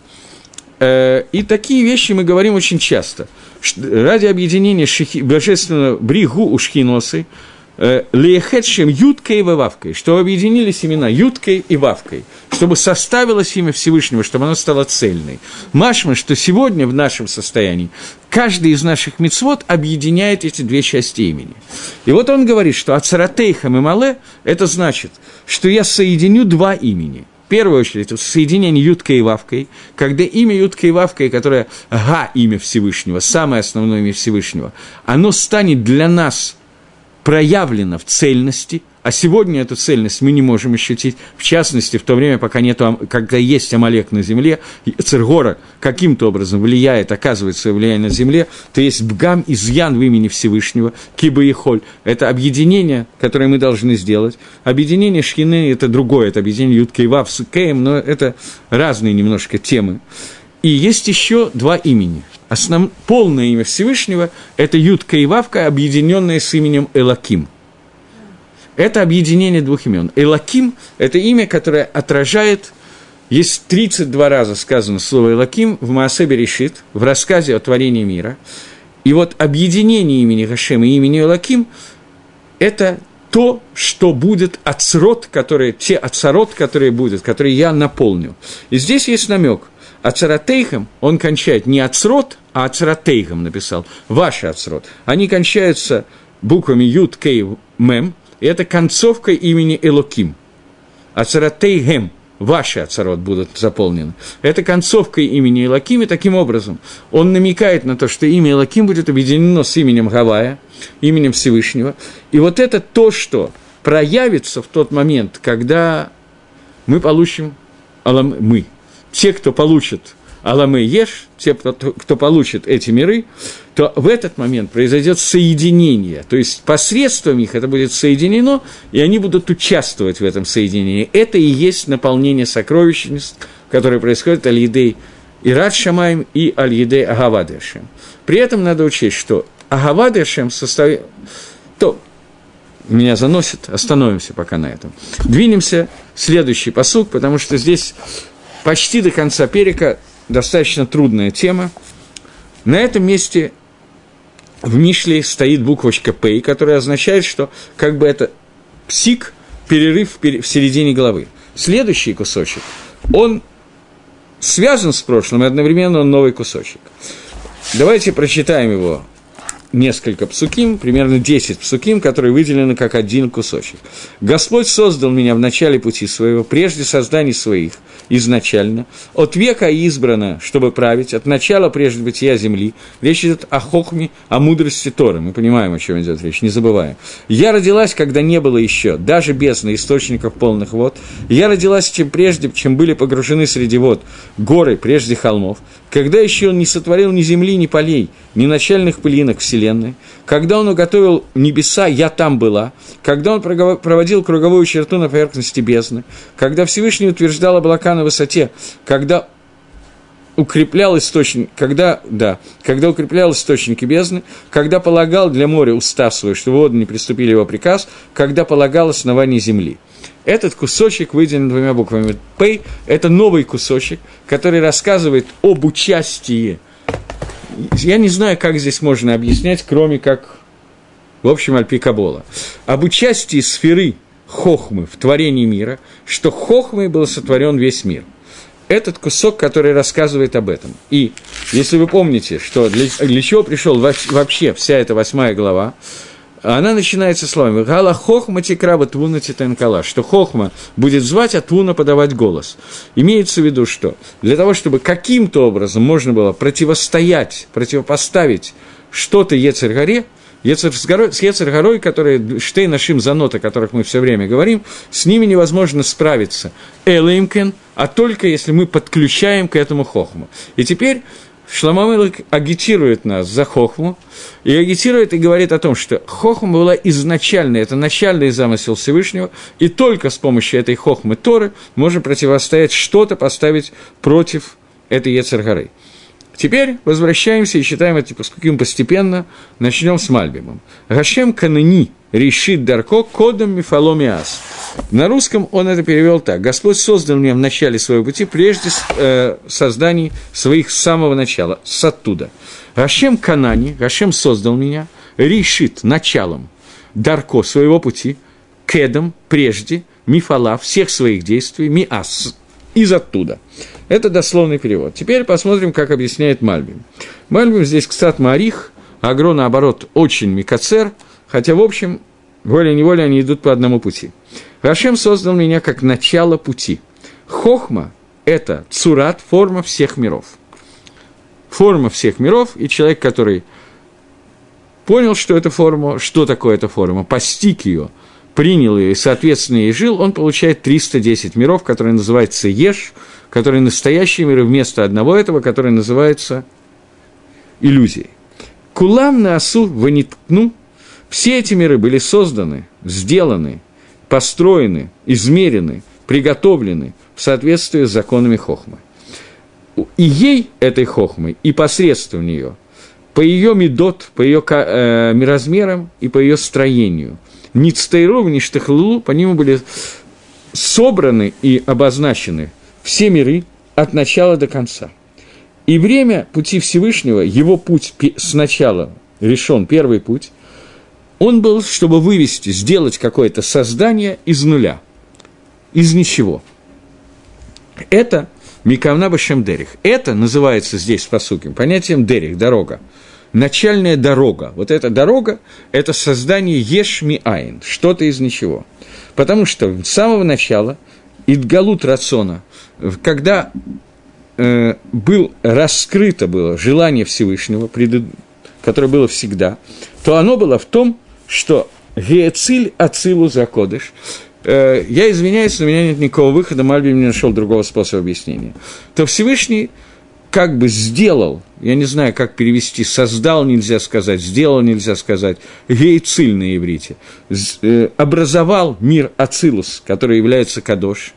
Э, и такие вещи мы говорим очень часто – ради объединения шихи, божественного бригу у шхиносы, э, Леехетшем Юткой и Вавкой, что объединились имена Юткой и Вавкой, чтобы составилось имя Всевышнего, чтобы оно стало цельной. Машма, что сегодня в нашем состоянии каждый из наших мецвод объединяет эти две части имени. И вот он говорит, что Ацаратейхам и Мале – это значит, что я соединю два имени – в первую очередь, это соединение Юткой и Вавкой, когда имя Юткой и Вавкой, которое Га имя Всевышнего, самое основное имя Всевышнего, оно станет для нас проявлено в цельности, а сегодня эту цельность мы не можем ощутить, в частности, в то время, пока нету, когда есть Амалек на земле, Цергора каким-то образом влияет, оказывает свое влияние на земле, то есть Бгам изъян в имени Всевышнего, Киба и Холь. Это объединение, которое мы должны сделать. Объединение Шхины – это другое, это объединение Ютка и Вав с Кеем, но это разные немножко темы. И есть еще два имени – Основ... Полное имя Всевышнего – это Ютка и Вавка, объединенные с именем Элаким. Это объединение двух имен. Элаким – это имя, которое отражает есть 32 раза сказано слово «Элаким» в Маасебе решит, в рассказе о творении мира. И вот объединение имени Хашем и имени Элаким – это то, что будет отсрот, которые, те отсорот, которые будут, которые я наполню. И здесь есть намек – Ацаратейхам он кончает не ацрот, а ацаратейхам написал, ваши ацрот. Они кончаются буквами Ют, Кей, Мем, это концовка имени Элоким. Ацаратейхем, ваши ацарот будут заполнены. Это концовка имени Элоким, и таким образом он намекает на то, что имя Элоким будет объединено с именем Гавая, именем Всевышнего. И вот это то, что проявится в тот момент, когда мы получим, мы, те, кто получит Аламы Еш, те, кто, получит эти миры, то в этот момент произойдет соединение. То есть посредством их это будет соединено, и они будут участвовать в этом соединении. Это и есть наполнение сокровищниц, которое происходит Аль-Едей Ират Шамаем и Аль-Едей Агавадешем. При этом надо учесть, что Агавадешем составит... То, меня заносит, остановимся пока на этом. Двинемся следующий посук, потому что здесь почти до конца перика, достаточно трудная тема. На этом месте в Мишле стоит буквочка «П», которая означает, что как бы это псик, перерыв в середине головы. Следующий кусочек, он связан с прошлым, и одновременно он новый кусочек. Давайте прочитаем его несколько псуким, примерно 10 псуким, которые выделены как один кусочек. «Господь создал меня в начале пути своего, прежде созданий своих, изначально, от века избрано, чтобы править, от начала прежде бытия земли. Речь идет о хохме, о мудрости Торы. Мы понимаем, о чем идет речь, не забываем. Я родилась, когда не было еще, даже без источников полных вод. Я родилась, чем прежде, чем были погружены среди вод горы, прежде холмов. Когда еще он не сотворил ни земли, ни полей, ни начальных пылинок вселенной. Когда он уготовил небеса, я там была. Когда он проводил круговую черту на поверхности бездны. Когда Всевышний утверждал облака на высоте, когда укреплял источник, когда, да, когда укреплял источники бездны, когда полагал для моря устав свой, что воды не приступили его приказ, когда полагал основание земли. Этот кусочек выделен двумя буквами «П» – это новый кусочек, который рассказывает об участии. Я не знаю, как здесь можно объяснять, кроме как, в общем, Альпикабола. Об участии сферы Хохмы в творении мира, что Хохмой был сотворен весь мир. Этот кусок, который рассказывает об этом. И если вы помните, что для, для чего пришел вообще вся эта восьмая глава, она начинается словами «Гала хохма тикраба твуна титенкала», что хохма будет звать, а твуна подавать голос. Имеется в виду, что для того, чтобы каким-то образом можно было противостоять, противопоставить что-то Ецергаре, с Ецергорой, которые Штей нашим занот, о которых мы все время говорим, с ними невозможно справиться. Элеймкен, а только если мы подключаем к этому хохму. И теперь Шламамелык агитирует нас за хохму, и агитирует и говорит о том, что хохма была изначально, это начальный замысел Всевышнего, и только с помощью этой хохмы Торы можно противостоять что-то, поставить против этой Ецергоры. Теперь возвращаемся и читаем эти паскуким постепенно. Начнем с Мальбимом. Гашем Канани решит Дарко кодом мифаломиас. На русском он это перевел так. Господь создал меня в начале своего пути, прежде э, созданий своих с самого начала, с оттуда. Гашем Канани, Гашем создал меня, решит началом. Дарко, своего пути, Кедом, прежде, Мифала, всех своих действий, Миас, из оттуда. Это дословный перевод. Теперь посмотрим, как объясняет Мальбим. Мальбим здесь, кстати, Марих, Агро, наоборот, очень Микацер, хотя, в общем, волей-неволей они идут по одному пути. Рашем создал меня как начало пути. Хохма – это цурат, форма всех миров. Форма всех миров, и человек, который понял, что это форма, что такое эта форма, постиг ее, принял ее и, соответственно, ей жил, он получает 310 миров, которые называются Еш, которые настоящие миры вместо одного этого, который называется иллюзией. Кулам на осу ваниткну, все эти миры были созданы, сделаны, построены, измерены, приготовлены в соответствии с законами Хохмы. И ей, этой Хохмой, и посредством нее, по ее медот, по ее э, размерам и по ее строению, ни цтейру, ни штахлулу, по нему были собраны и обозначены все миры от начала до конца. И время пути Всевышнего, его путь сначала решен, первый путь, он был, чтобы вывести, сделать какое-то создание из нуля, из ничего. Это Микавна Башем Дерих. Это называется здесь по сути понятием Дерих, дорога. Начальная дорога. Вот эта дорога – это создание Ешми Айн, что-то из ничего. Потому что с самого начала Идгалут Рацона, когда э, был раскрыто было желание Всевышнего, которое было всегда, то оно было в том, что Геециль Ацилу Закодыш. Э, я извиняюсь, но у меня нет никакого выхода, Мальби не нашел другого способа объяснения. То Всевышний как бы сделал, я не знаю, как перевести, создал, нельзя сказать, сделал, нельзя сказать, гейциль на иврите, э, образовал мир Ацилус, который является Кадош,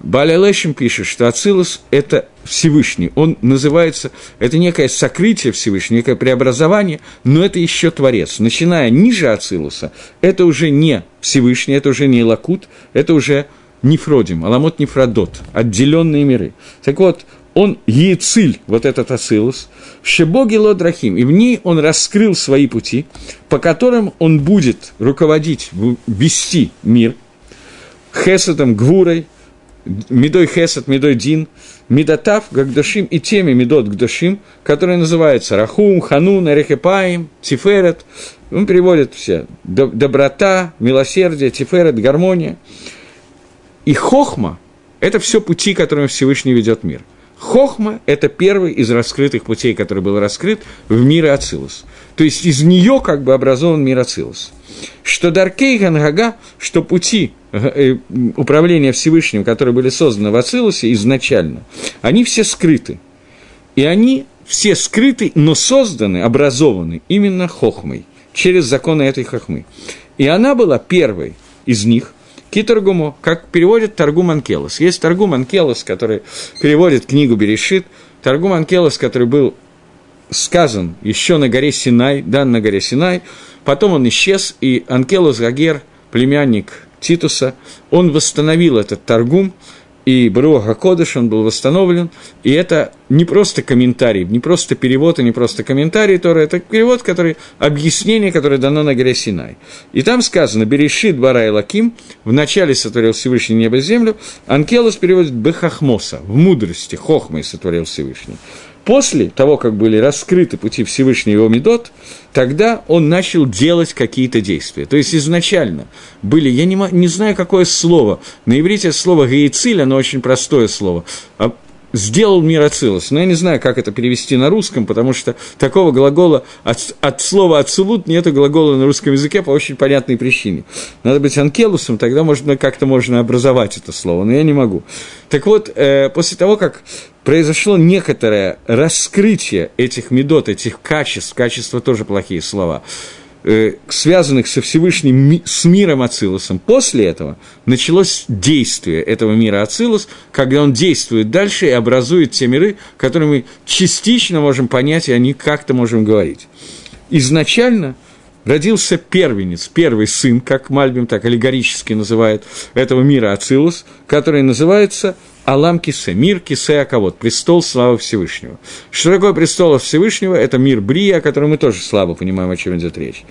Баля Лешем пишет, что Ацилус – это Всевышний. Он называется, это некое сокрытие Всевышнего, некое преобразование, но это еще Творец. Начиная ниже Ацилуса, это уже не Всевышний, это уже не Лакут, это уже Нефродим, Аламот Нефродот, отделенные миры. Так вот, он Ециль, вот этот Ацилус, в Шебоге Лодрахим, и в ней он раскрыл свои пути, по которым он будет руководить, вести мир, Хесетом, Гвурой – Медой Хесед, Медой Дин, Медотав, Гагдашим и теми Медот Гдашим, которые называются Рахум, Ханун, Эрехепаим, Тиферет. Он переводит все. Доброта, милосердие, Тиферет, гармония. И Хохма – это все пути, которыми Всевышний ведет мир. Хохма – это первый из раскрытых путей, который был раскрыт в мире Ацилус. То есть из нее как бы образован мир Ацилус. Что Даркей Гангага, что пути Э, управления Всевышним, которые были созданы в Ацилусе изначально, они все скрыты. И они все скрыты, но созданы, образованы именно хохмой, через законы этой хохмы. И она была первой из них, Китаргуму, как переводит Таргум Анкелос. Есть Таргум Анкелос, который переводит книгу Берешит, Таргум Анкелос, который был сказан еще на горе Синай, дан на горе Синай, потом он исчез, и Анкелос Гагер, племянник Титуса, он восстановил этот торгум, и Баруха Кодыш, он был восстановлен, и это не просто комментарий, не просто перевод и не просто комментарий Тора, это перевод, который, объяснение, которое дано на горе Синай. И там сказано, «Берешит бара и лаким», «Вначале сотворил Всевышний небо и землю», Анкелос переводит «Бехахмоса», «В мудрости», «Хохмой сотворил Всевышний». После того, как были раскрыты пути Всевышнего его Медот, тогда он начал делать какие-то действия. То есть изначально были, я не, не знаю, какое слово, на иврите слово «гейциль», оно очень простое слово, а сделал мир Ацилус. Но я не знаю, как это перевести на русском, потому что такого глагола от, от слова «ацилут» нет глагола на русском языке по очень понятной причине. Надо быть анкелусом, тогда можно, как-то можно образовать это слово, но я не могу. Так вот, э, после того, как произошло некоторое раскрытие этих медот, этих качеств, качества тоже плохие слова, связанных со Всевышним, с миром Ацилусом. После этого началось действие этого мира Ацилус, когда он действует дальше и образует те миры, которые мы частично можем понять, и они как-то можем говорить. Изначально родился первенец, первый сын, как Мальбим так аллегорически называет, этого мира Ацилус, который называется Алам Кисе, мир Кисе Аковод, престол славы Всевышнего. Что такое престол Всевышнего? Это мир Брия, о котором мы тоже слабо понимаем, о чем идет речь.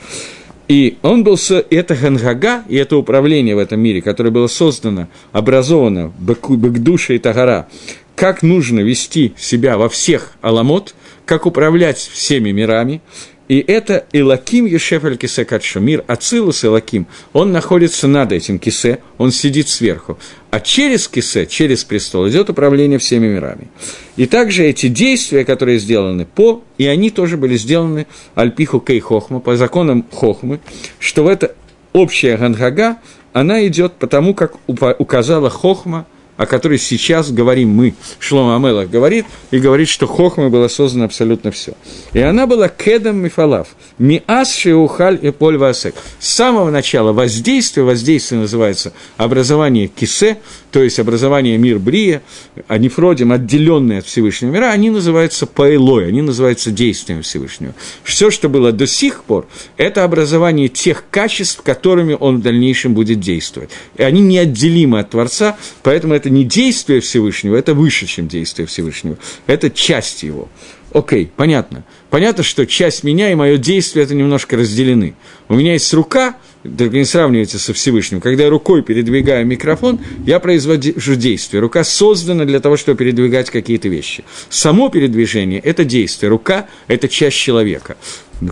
И он был, это Гангага, и это управление в этом мире, которое было создано, образовано Бекдуша и Тагара, как нужно вести себя во всех аламот, как управлять всеми мирами, и это Илаким Ешефель Кисе Кадшу, мир Ацилус Илаким, он находится над этим Кисе, он сидит сверху. А через Кисе, через престол, идет управление всеми мирами. И также эти действия, которые сделаны по, и они тоже были сделаны Альпиху Кей Хохма, по законам Хохмы, что в это общая Гангага, она идет потому, как указала Хохма – о которой сейчас говорим мы, Шлома Амелах говорит, и говорит, что Хохма было создано абсолютно все. И она была кедом мифалав, миас шеухаль и поль васек. С самого начала воздействие, воздействие называется образование кисе, то есть образование мир Брия, а нефродим, отделенные от Всевышнего мира, они называются паэлой, они называются действием Всевышнего. Все, что было до сих пор, это образование тех качеств, которыми он в дальнейшем будет действовать. И они неотделимы от Творца, поэтому это не действие Всевышнего, это выше, чем действие Всевышнего. Это часть его. Окей, понятно. Понятно, что часть меня и мое действие это немножко разделены. У меня есть рука, только не сравнивайте со Всевышним. Когда я рукой передвигаю микрофон, я произвожу действие. Рука создана для того, чтобы передвигать какие-то вещи. Само передвижение – это действие. Рука – это часть человека.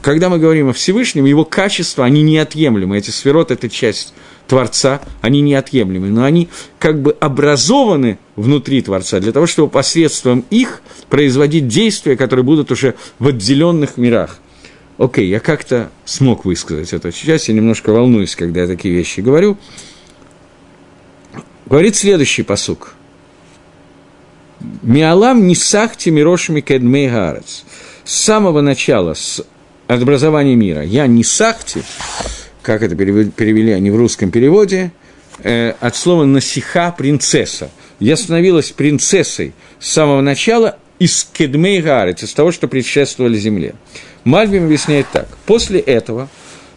Когда мы говорим о Всевышнем, его качества, они неотъемлемы. Эти сферот – это часть Творца, они неотъемлемы, но они как бы образованы внутри Творца для того, чтобы посредством их производить действия, которые будут уже в отделенных мирах. Окей, я как-то смог высказать это. Сейчас я немножко волнуюсь, когда я такие вещи говорю. Говорит следующий посук. Миалам не сахти мирошами кедмей гарец. С самого начала, с образования мира, я не сахти, как это перевели они в русском переводе, э, от слова «насиха» – принцесса. Я становилась принцессой с самого начала из кедмей гарец, из того, что предшествовали земле. Мальбим объясняет так. После этого,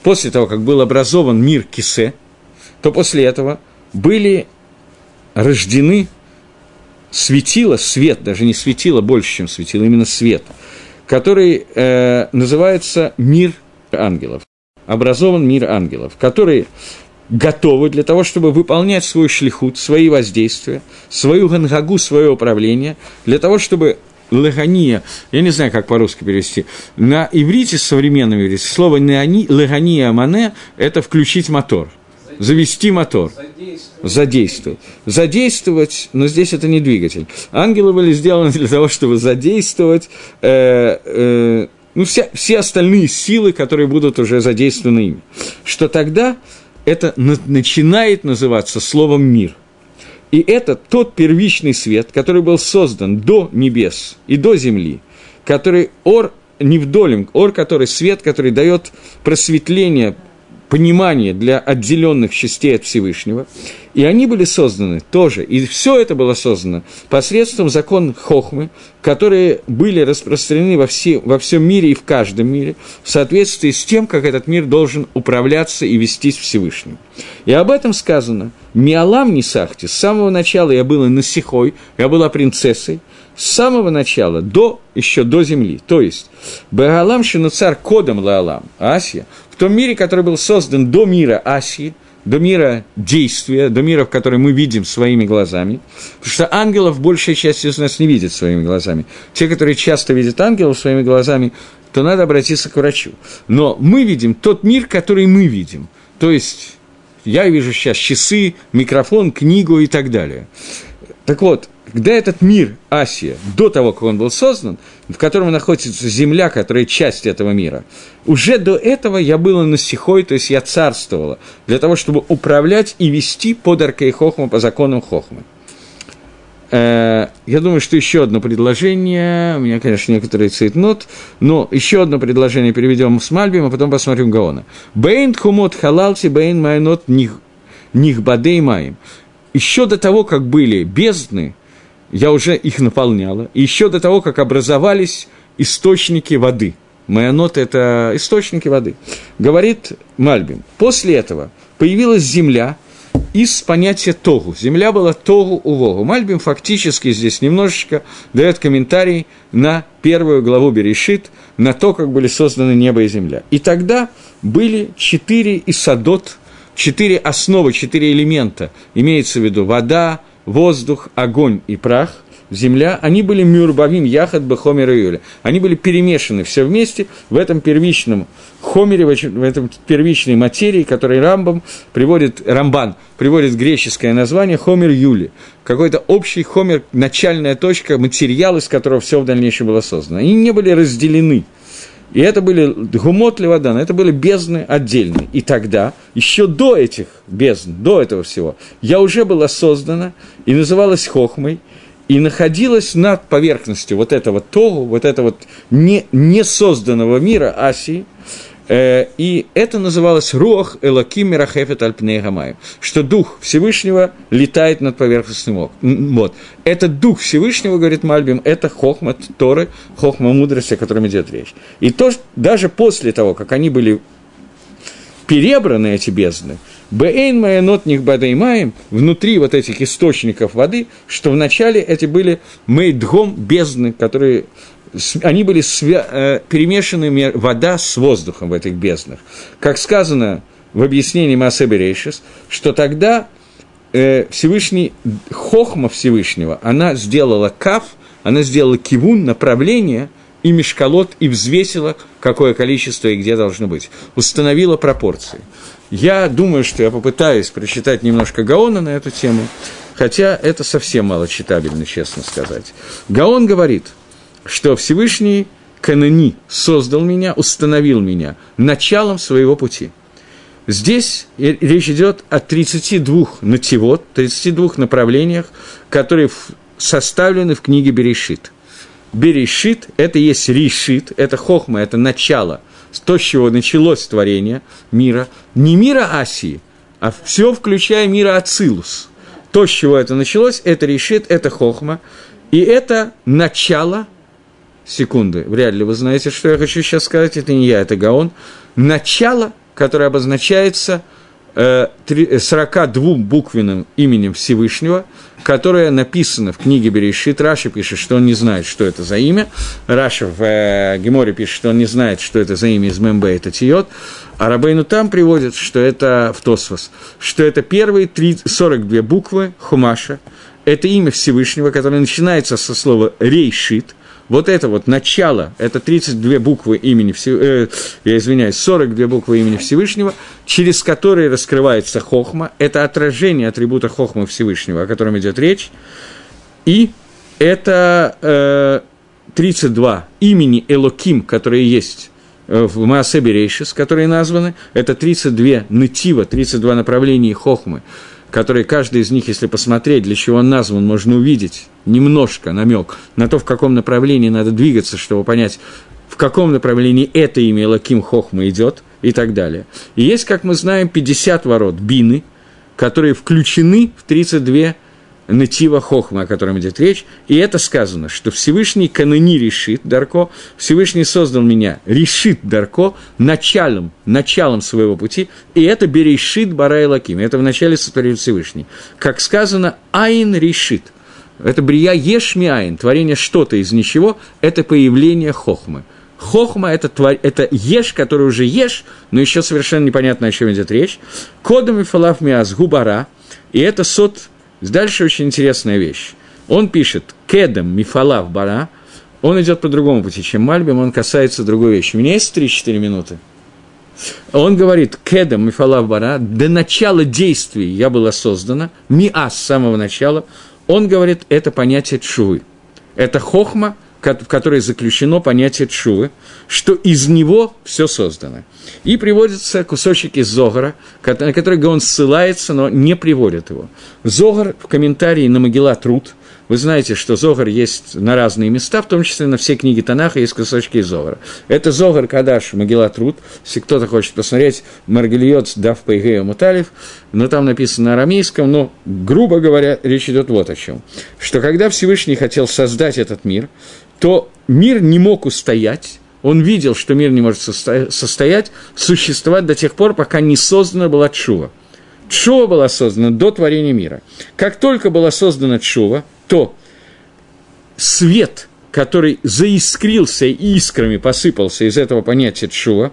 после того, как был образован мир Кисе, то после этого были рождены светило, свет, даже не светило больше, чем светило, именно свет, который э, называется мир ангелов образован мир ангелов, которые готовы для того, чтобы выполнять свой шлихут, свои воздействия, свою гангагу, свое управление, для того, чтобы лагания, я не знаю, как по-русски перевести, на иврите, современном иврите, слово лагания мане – это включить мотор, завести мотор, задействовать. Задействовать, но здесь это не двигатель. Ангелы были сделаны для того, чтобы задействовать э, э, ну, все, все остальные силы, которые будут уже задействованы ими, что тогда это начинает называться словом «мир». И это тот первичный свет, который был создан до небес и до земли, который ор не вдолем, ор, который свет, который дает просветление, понимание для отделенных частей от Всевышнего. И они были созданы тоже, и все это было создано посредством закон Хохмы, которые были распространены во, все, во всем мире и в каждом мире, в соответствии с тем, как этот мир должен управляться и вестись Всевышним. И об этом сказано «Миалам не сахти». С самого начала я была насихой, я была принцессой, с самого начала, до, еще до земли. То есть, Бегалам Шинуцар кодом Лаалам, Асия, в том мире, который был создан до мира Асии – до мира действия, до мира, в который мы видим своими глазами. Потому что ангелов большая часть из нас не видит своими глазами. Те, которые часто видят ангелов своими глазами, то надо обратиться к врачу. Но мы видим тот мир, который мы видим. То есть я вижу сейчас часы, микрофон, книгу и так далее. Так вот, когда этот мир, Асия, до того, как он был создан, в котором находится земля, которая часть этого мира, уже до этого я была насихой, то есть я царствовала, для того, чтобы управлять и вести под Аркей Хохма по законам Хохмы. Э, я думаю, что еще одно предложение, у меня, конечно, некоторые цейтнот, но еще одно предложение переведем с Мальбим, а потом посмотрим Гаона. Бейн хумот халалти, бейн майнот них бадей маем. Еще до того, как были бездны, я уже их наполняла, еще до того, как образовались источники воды. Нота – это источники воды. Говорит Мальбим. После этого появилась земля из понятия тогу. Земля была тогу увогу. Мальбим фактически здесь немножечко дает комментарий на первую главу Берешит, на то, как были созданы небо и земля. И тогда были четыре исадот, четыре основы, четыре элемента. Имеется в виду вода, воздух, огонь и прах – земля, они были мюрбавим, яхат, бехомер и юля. Они были перемешаны все вместе в этом первичном хомере, в этом первичной материи, который Рамбам приводит, Рамбан приводит греческое название хомер юли. Какой-то общий хомер, начальная точка, материал, из которого все в дальнейшем было создано. Они не были разделены. И это были гумот левадан, это были бездны отдельные. И тогда, еще до этих бездн, до этого всего, я уже была создана и называлась хохмой, и находилась над поверхностью вот этого Тогу, вот этого вот не, несозданного мира Асии, и это называлось Руах Элаким Мирахефет Альпней что Дух Всевышнего летает над поверхностным Вот. Этот Дух Всевышнего, говорит Мальбим, это Хохма Торы, Хохма мудрости, о котором идет речь. И то, даже после того, как они были перебраны, эти бездны, Бэйн маянот них бадаймаем, внутри вот этих источников воды, что вначале эти были мейдгом бездны, которые они были свя- э, перемешаны вода с воздухом в этих безднах. Как сказано в объяснении Масеберейшис, что тогда э, Всевышний, Хохма Всевышнего, она сделала каф, она сделала кивун, направление, и мешкалот, и взвесила, какое количество и где должно быть. Установила пропорции. Я думаю, что я попытаюсь прочитать немножко Гаона на эту тему, хотя это совсем мало читабельно, честно сказать. Гаон говорит, что Всевышний Канани создал меня, установил меня началом своего пути. Здесь речь идет о 32 нативот, 32 направлениях, которые составлены в книге Берешит. Берешит – это есть решит, это хохма, это начало – то, с чего началось творение мира, не мира Асии, а все, включая мира Ацилус. То, с чего это началось, это решит, это хохма, и это начало, секунды, вряд ли вы знаете, что я хочу сейчас сказать, это не я, это Гаон, начало, которое обозначается – 42 буквенным именем Всевышнего, которое написано в книге Берешит. Раши пишет, что он не знает, что это за имя. Раша в э, Геморе пишет, что он не знает, что это за имя из Мембе, это Тиот. А Рабейну там приводит, что это в Тосфос, что это первые 3, 42 буквы Хумаша, это имя Всевышнего, которое начинается со слова «рейшит», вот это вот начало, это 32 буквы имени Всевышнего, э, я извиняюсь, 42 буквы имени Всевышнего, через которые раскрывается хохма, это отражение атрибута хохма Всевышнего, о котором идет речь, и это э, 32 имени Элоким, которые есть э, в Маасе Берейшис, которые названы, это 32 нытива, 32 направления хохмы, которые каждый из них, если посмотреть, для чего он назван, можно увидеть немножко намек на то, в каком направлении надо двигаться, чтобы понять, в каком направлении это имя Лаким Хохма идет и так далее. И есть, как мы знаем, 50 ворот бины, которые включены в 32 Натива Хохма, о котором идет речь, и это сказано, что Всевышний Канани решит Дарко, Всевышний создал меня, решит Дарко, началом, началом своего пути, и это берешит Барай Лаким, это в начале сотворил Всевышний. Как сказано, Айн решит, это брия ешми айн, творение что-то из ничего, это появление Хохмы. Хохма это, твор... это еш, который уже ешь, но еще совершенно непонятно, о чем идет речь. Кодами фалав миаз губара, и это сот Дальше очень интересная вещь. Он пишет «кедом мифалав бара», он идет по другому пути, чем Мальбим, он касается другой вещи. У меня есть 3-4 минуты. Он говорит «кедом мифалав бара», до начала действий я была создана, миа с самого начала. Он говорит, это понятие чувы. Это хохма – в которой заключено понятие чувы, что из него все создано. И приводится кусочек из Зогара, на который он ссылается, но не приводит его. Зогар в комментарии на Могила Труд – вы знаете, что Зогар есть на разные места, в том числе на все книги Танаха есть кусочки из Зогара. Это Зогар Кадаш, Могила Труд. Если кто-то хочет посмотреть, Маргельот Дав Пейгея Муталев, но там написано на арамейском, но, грубо говоря, речь идет вот о чем. Что когда Всевышний хотел создать этот мир, то мир не мог устоять, он видел, что мир не может состоять, существовать до тех пор, пока не создана была Чува. Чува была создана до творения мира. Как только была создана Чува, то свет, который заискрился и искрами посыпался из этого понятия Чува,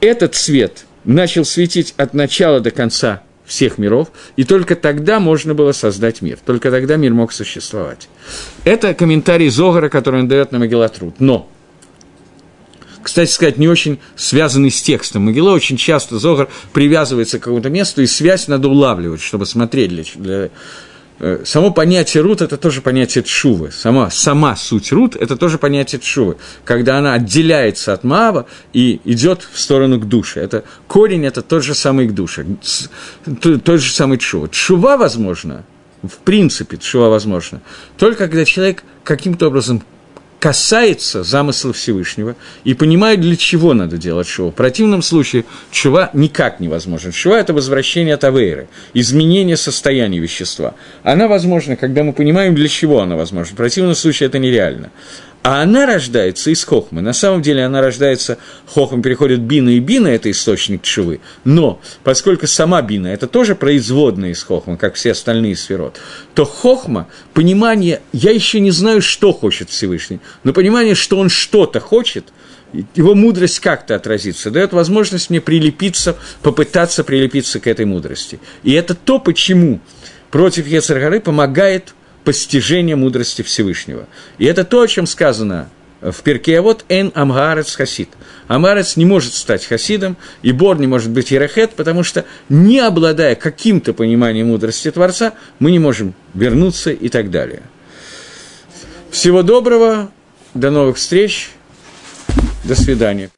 этот свет начал светить от начала до конца всех миров, и только тогда можно было создать мир, только тогда мир мог существовать. Это комментарий Зогара, который он дает на Магеллатруд. Но, кстати сказать, не очень связанный с текстом. Могила очень часто Зогар привязывается к какому-то месту, и связь надо улавливать, чтобы смотреть для, для само понятие рут – это тоже понятие тшувы. Сама, сама суть рут – это тоже понятие тшувы, когда она отделяется от Маава и идет в сторону к душе. Это корень – это тот же самый к душе, тот же самый тшува. Тшува возможно, в принципе, тшува возможно, только когда человек каким-то образом касается замысла Всевышнего и понимает, для чего надо делать шоу. В противном случае чува никак невозможно. Чува – это возвращение от авейры, изменение состояния вещества. Она возможна, когда мы понимаем, для чего она возможна. В противном случае это нереально. А она рождается из хохмы. На самом деле она рождается, хохма переходит бина, и бина – это источник чувы. Но, поскольку сама бина – это тоже производная из хохмы, как все остальные сферот, то хохма, понимание, я еще не знаю, что хочет Всевышний, но понимание, что он что-то хочет – его мудрость как-то отразится, дает возможность мне прилепиться, попытаться прилепиться к этой мудрости. И это то, почему против Ецаргары помогает постижение мудрости Всевышнего. И это то, о чем сказано в перке, а вот «эн амгарец хасид». Амарец не может стать хасидом, и Бор не может быть ерехет, потому что, не обладая каким-то пониманием мудрости Творца, мы не можем вернуться и так далее. Всего доброго, до новых встреч, до свидания.